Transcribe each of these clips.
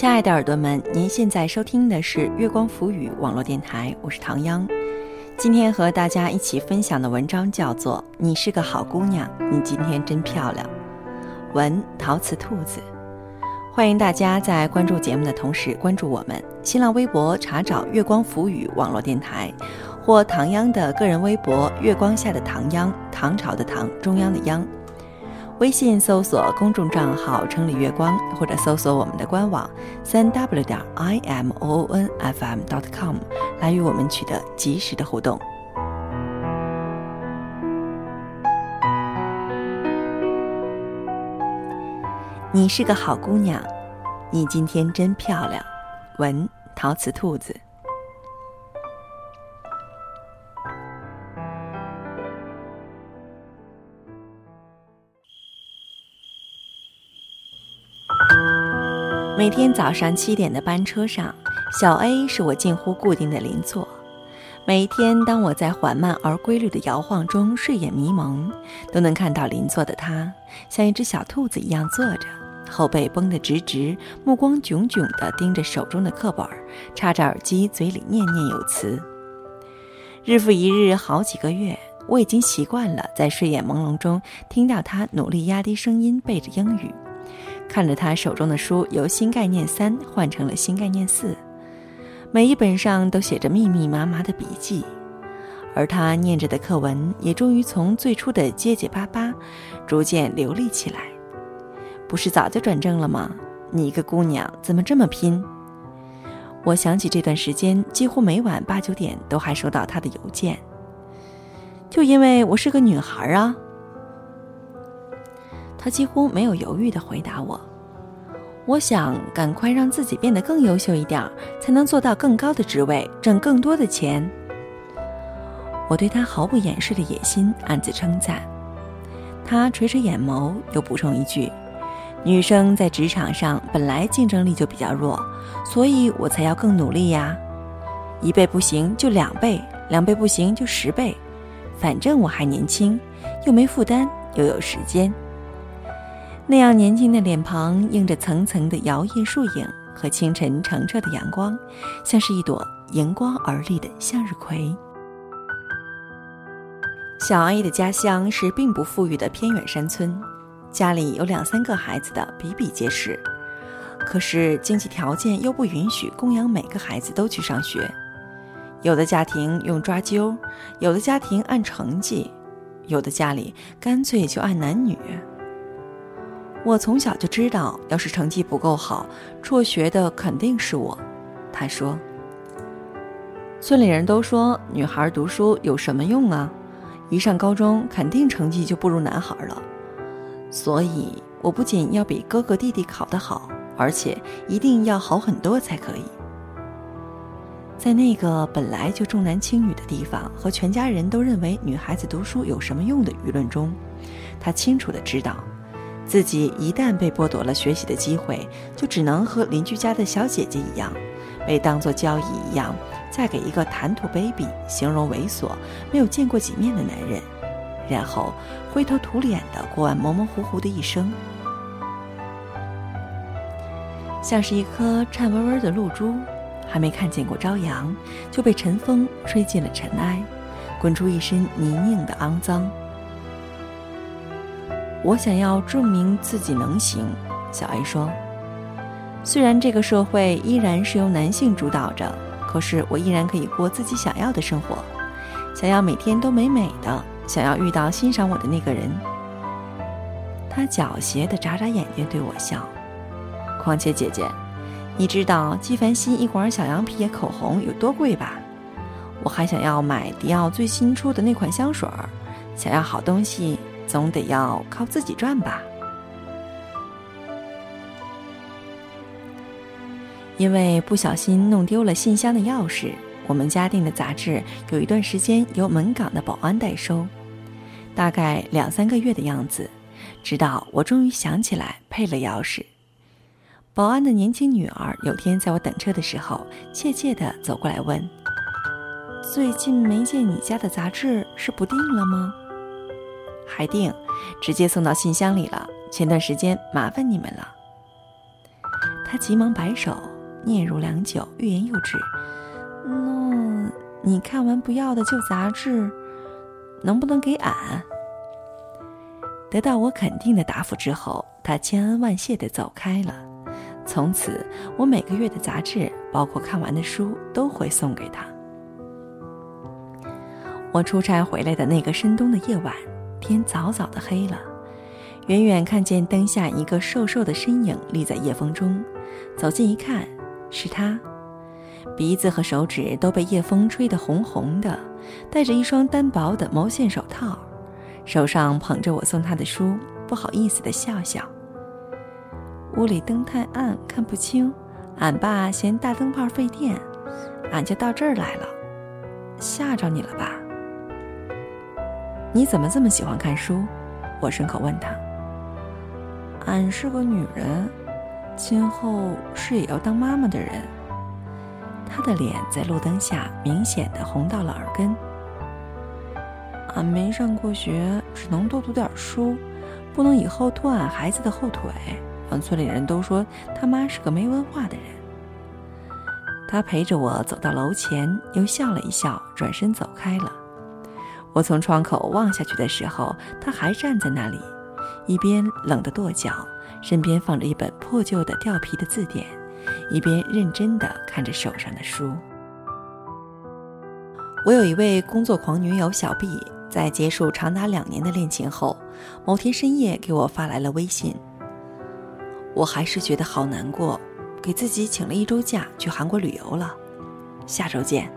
亲爱的耳朵们，您现在收听的是月光浮语网络电台，我是唐央。今天和大家一起分享的文章叫做《你是个好姑娘，你今天真漂亮》。文陶瓷兔子，欢迎大家在关注节目的同时关注我们新浪微博，查找“月光浮语网络电台”或唐央的个人微博“月光下的唐央”，唐朝的唐，中央的央。微信搜索公众账号“城里月光”，或者搜索我们的官网三 w 点 i m o o n f m dot com 来与我们取得及时的互动。你是个好姑娘，你今天真漂亮。文陶瓷兔子。每天早上七点的班车上，小 A 是我近乎固定的邻座。每天当我在缓慢而规律的摇晃中睡眼迷蒙，都能看到邻座的他像一只小兔子一样坐着，后背绷得直直，目光炯炯地盯着手中的课本，插着耳机，嘴里念念有词。日复一日，好几个月，我已经习惯了在睡眼朦胧中听到他努力压低声音背着英语。看着他手中的书由新概念三换成了新概念四，每一本上都写着密密麻麻的笔记，而他念着的课文也终于从最初的结结巴巴，逐渐流利起来。不是早就转正了吗？你一个姑娘怎么这么拼？我想起这段时间几乎每晚八九点都还收到他的邮件，就因为我是个女孩啊。他几乎没有犹豫地回答我：“我想赶快让自己变得更优秀一点，才能做到更高的职位，挣更多的钱。”我对他毫不掩饰的野心暗自称赞。他垂垂眼眸，又补充一句：“女生在职场上本来竞争力就比较弱，所以我才要更努力呀。一倍不行就两倍，两倍不行就十倍，反正我还年轻，又没负担，又有时间。”那样年轻的脸庞，映着层层的摇曳树影和清晨澄澈的阳光，像是一朵迎光而立的向日葵。小 A 的家乡是并不富裕的偏远山村，家里有两三个孩子的比比皆是，可是经济条件又不允许供养每个孩子都去上学。有的家庭用抓阄，有的家庭按成绩，有的家里干脆就按男女。我从小就知道，要是成绩不够好，辍学的肯定是我。他说：“村里人都说女孩读书有什么用啊？一上高中肯定成绩就不如男孩了。所以我不仅要比哥哥弟弟考得好，而且一定要好很多才可以。”在那个本来就重男轻女的地方，和全家人都认为女孩子读书有什么用的舆论中，他清楚的知道。自己一旦被剥夺了学习的机会，就只能和邻居家的小姐姐一样，被当作交易一样，嫁给一个谈吐卑鄙、形容猥琐、没有见过几面的男人，然后灰头土脸的过完模模糊糊的一生，像是一颗颤巍巍的露珠，还没看见过朝阳，就被晨风吹进了尘埃，滚出一身泥泞的肮脏。我想要证明自己能行，小 A 说。虽然这个社会依然是由男性主导着，可是我依然可以过自己想要的生活，想要每天都美美的，想要遇到欣赏我的那个人。他狡黠的眨眨眼睛对我笑。况且姐姐，你知道纪梵希一管小羊皮口红有多贵吧？我还想要买迪奥最新出的那款香水儿，想要好东西。总得要靠自己赚吧。因为不小心弄丢了信箱的钥匙，我们家订的杂志有一段时间由门岗的保安代收，大概两三个月的样子，直到我终于想起来配了钥匙。保安的年轻女儿有天在我等车的时候，怯怯的走过来问：“最近没见你家的杂志，是不订了吗？”还订，直接送到信箱里了。前段时间麻烦你们了。他急忙摆手，嗫嚅良久，欲言又止。那你看完不要的旧杂志，能不能给俺？得到我肯定的答复之后，他千恩万谢地走开了。从此，我每个月的杂志，包括看完的书，都会送给他。我出差回来的那个深冬的夜晚，天早早的黑了，远远看见灯下一个瘦瘦的身影立在夜风中，走近一看，是他，鼻子和手指都被夜风吹得红红的，戴着一双单薄的毛线手套，手上捧着我送他的书，不好意思的笑笑。屋里灯太暗，看不清，俺爸嫌大灯泡费电，俺就到这儿来了，吓着你了吧？你怎么这么喜欢看书？我顺口问他。俺是个女人，今后是也要当妈妈的人。他的脸在路灯下明显的红到了耳根。俺没上过学，只能多读点书，不能以后拖俺孩子的后腿。让村里人都说他妈是个没文化的人。他陪着我走到楼前，又笑了一笑，转身走开了。我从窗口望下去的时候，他还站在那里，一边冷得跺脚，身边放着一本破旧的掉皮的字典，一边认真地看着手上的书。我有一位工作狂女友小 B，在结束长达两年的恋情后，某天深夜给我发来了微信。我还是觉得好难过，给自己请了一周假去韩国旅游了，下周见。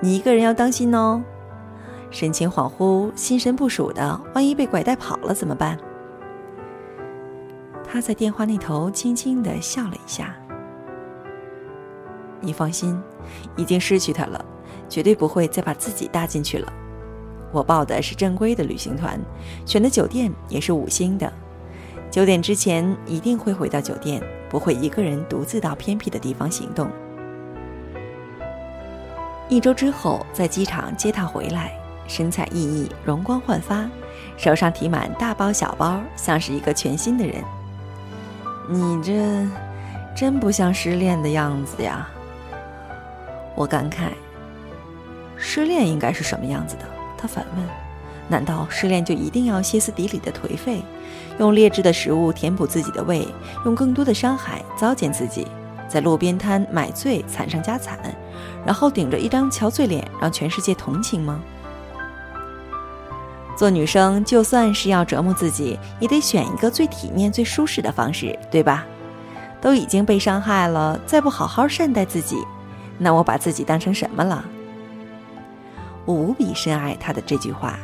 你一个人要当心哦。神情恍惚、心神不属的，万一被拐带跑了怎么办？他在电话那头轻轻的笑了一下。你放心，已经失去他了，绝对不会再把自己搭进去了。我报的是正规的旅行团，选的酒店也是五星的。九点之前一定会回到酒店，不会一个人独自到偏僻的地方行动。一周之后，在机场接他回来。神采奕奕，容光焕发，手上提满大包小包，像是一个全新的人。你这真不像失恋的样子呀！我感慨。失恋应该是什么样子的？他反问。难道失恋就一定要歇斯底里的颓废，用劣质的食物填补自己的胃，用更多的伤害糟践自己，在路边摊买醉惨上加惨，然后顶着一张憔悴脸让全世界同情吗？做女生，就算是要折磨自己，也得选一个最体面、最舒适的方式，对吧？都已经被伤害了，再不好好善待自己，那我把自己当成什么了？我无比深爱他的这句话，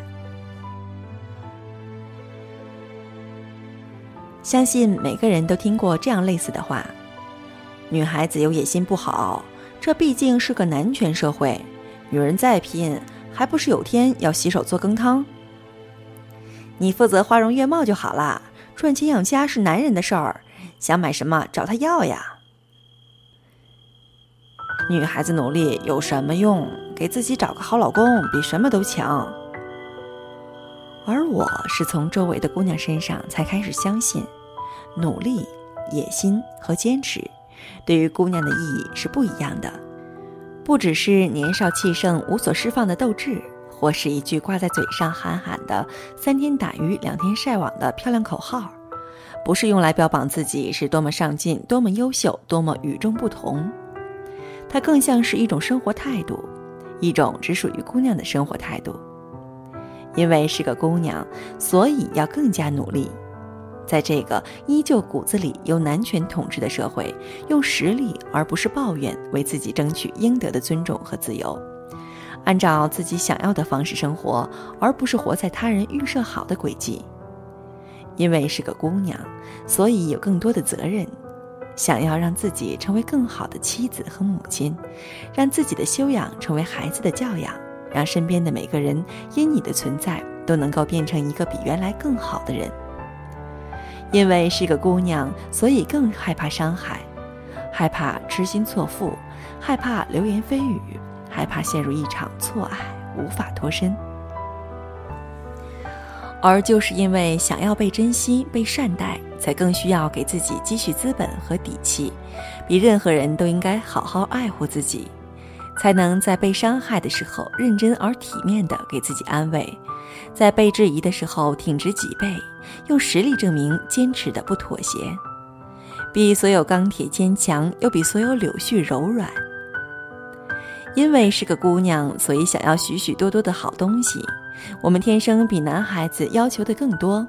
相信每个人都听过这样类似的话：女孩子有野心不好，这毕竟是个男权社会，女人再拼，还不是有天要洗手做羹汤？你负责花容月貌就好了，赚钱养家是男人的事儿，想买什么找他要呀。女孩子努力有什么用？给自己找个好老公比什么都强。而我是从周围的姑娘身上才开始相信，努力、野心和坚持，对于姑娘的意义是不一样的，不只是年少气盛、无所释放的斗志。或是一句挂在嘴上喊喊的“三天打鱼两天晒网”的漂亮口号，不是用来标榜自己是多么上进、多么优秀、多么与众不同。它更像是一种生活态度，一种只属于姑娘的生活态度。因为是个姑娘，所以要更加努力。在这个依旧骨子里由男权统治的社会，用实力而不是抱怨，为自己争取应得的尊重和自由。按照自己想要的方式生活，而不是活在他人预设好的轨迹。因为是个姑娘，所以有更多的责任，想要让自己成为更好的妻子和母亲，让自己的修养成为孩子的教养，让身边的每个人因你的存在都能够变成一个比原来更好的人。因为是个姑娘，所以更害怕伤害，害怕痴心错付，害怕流言蜚语。害怕陷入一场错爱，无法脱身。而就是因为想要被珍惜、被善待，才更需要给自己积蓄资本和底气，比任何人都应该好好爱护自己，才能在被伤害的时候认真而体面地给自己安慰，在被质疑的时候挺直脊背，用实力证明坚持的不妥协，比所有钢铁坚强，又比所有柳絮柔软。因为是个姑娘，所以想要许许多多的好东西。我们天生比男孩子要求的更多。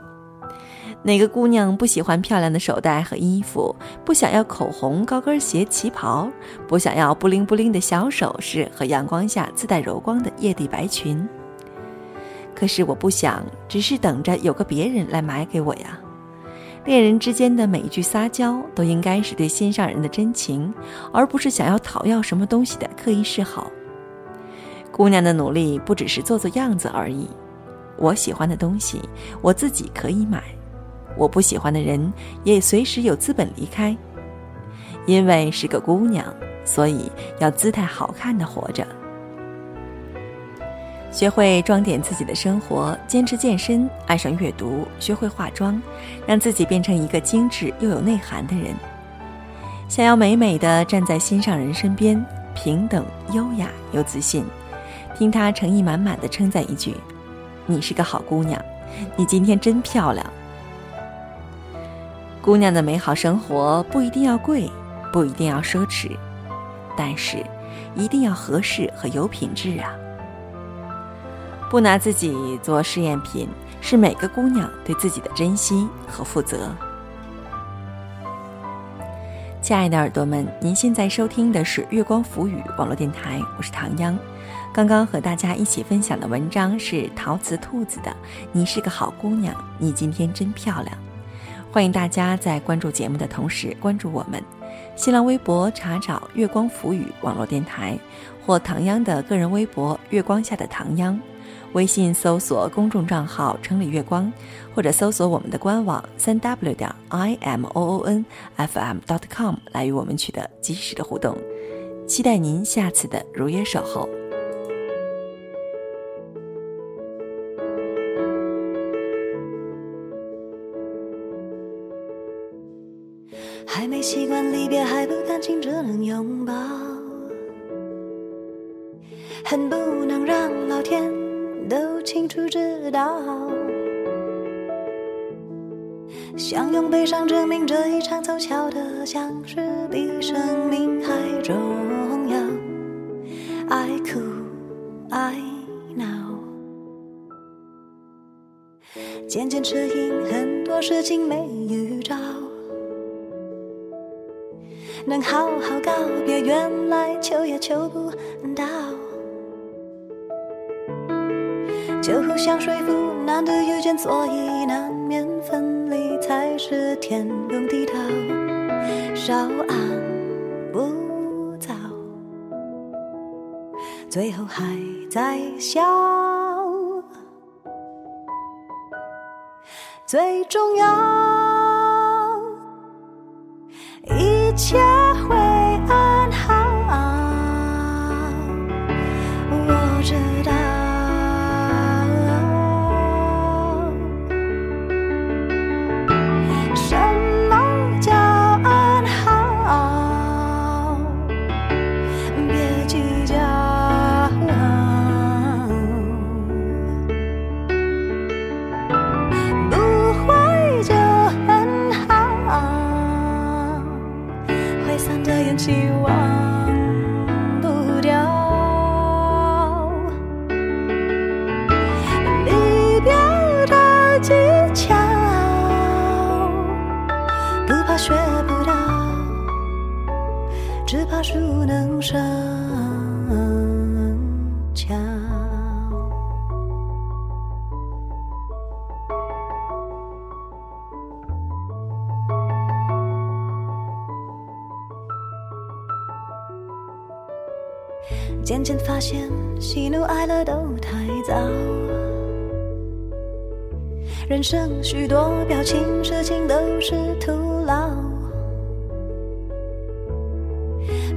哪个姑娘不喜欢漂亮的手袋和衣服？不想要口红、高跟鞋、旗袍？不想要布灵布灵的小首饰和阳光下自带柔光的夜地白裙？可是我不想，只是等着有个别人来买给我呀。恋人之间的每一句撒娇，都应该是对心上人的真情，而不是想要讨要什么东西的刻意示好。姑娘的努力不只是做做样子而已。我喜欢的东西，我自己可以买；我不喜欢的人，也随时有资本离开。因为是个姑娘，所以要姿态好看的活着。学会装点自己的生活，坚持健身，爱上阅读，学会化妆，让自己变成一个精致又有内涵的人。想要美美的站在心上人身边，平等、优雅又自信，听他诚意满满的称赞一句：“你是个好姑娘，你今天真漂亮。”姑娘的美好生活不一定要贵，不一定要奢侈，但是一定要合适和有品质啊。不拿自己做试验品，是每个姑娘对自己的珍惜和负责。亲爱的耳朵们，您现在收听的是月光浮语网络电台，我是唐央。刚刚和大家一起分享的文章是陶瓷兔子的《你是个好姑娘，你今天真漂亮》。欢迎大家在关注节目的同时关注我们，新浪微博查找“月光浮语网络电台”或唐央的个人微博“月光下的唐央”。微信搜索公众账号“城里月光”，或者搜索我们的官网三 w 点 i m o o n f m dot com 来与我们取得及时的互动。期待您下次的如约守候。像是比生命还重要。爱哭，I know，渐渐适应很多事情没预兆，能好好告别，原来求也求不到。就互相说服，难得遇见，所以难免分离，才是天最后还在笑，最重要，一切期望。渐渐发现喜怒哀乐都太早。人生许多表情事情都是徒劳。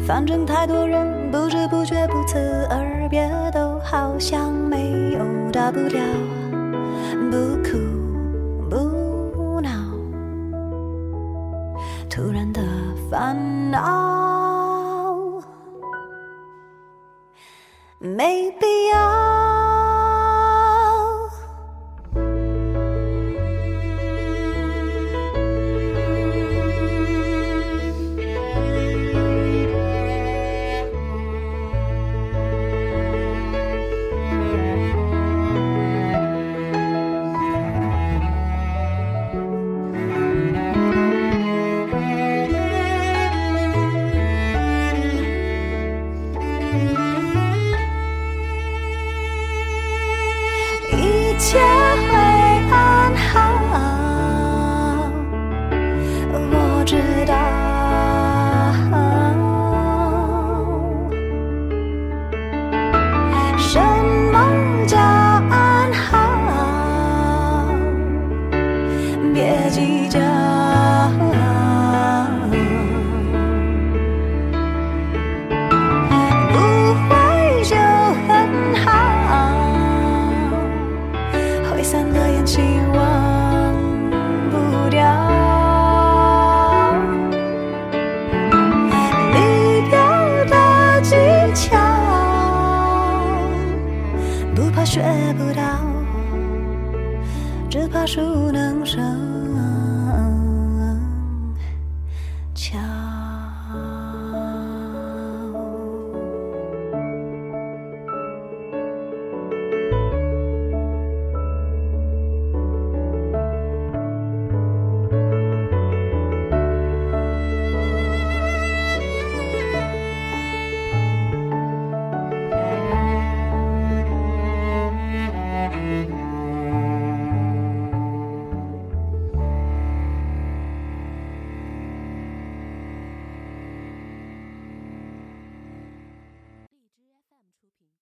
反正太多人不知不觉不辞而别都好像没有大不了。不哭不闹。突然的烦恼。没必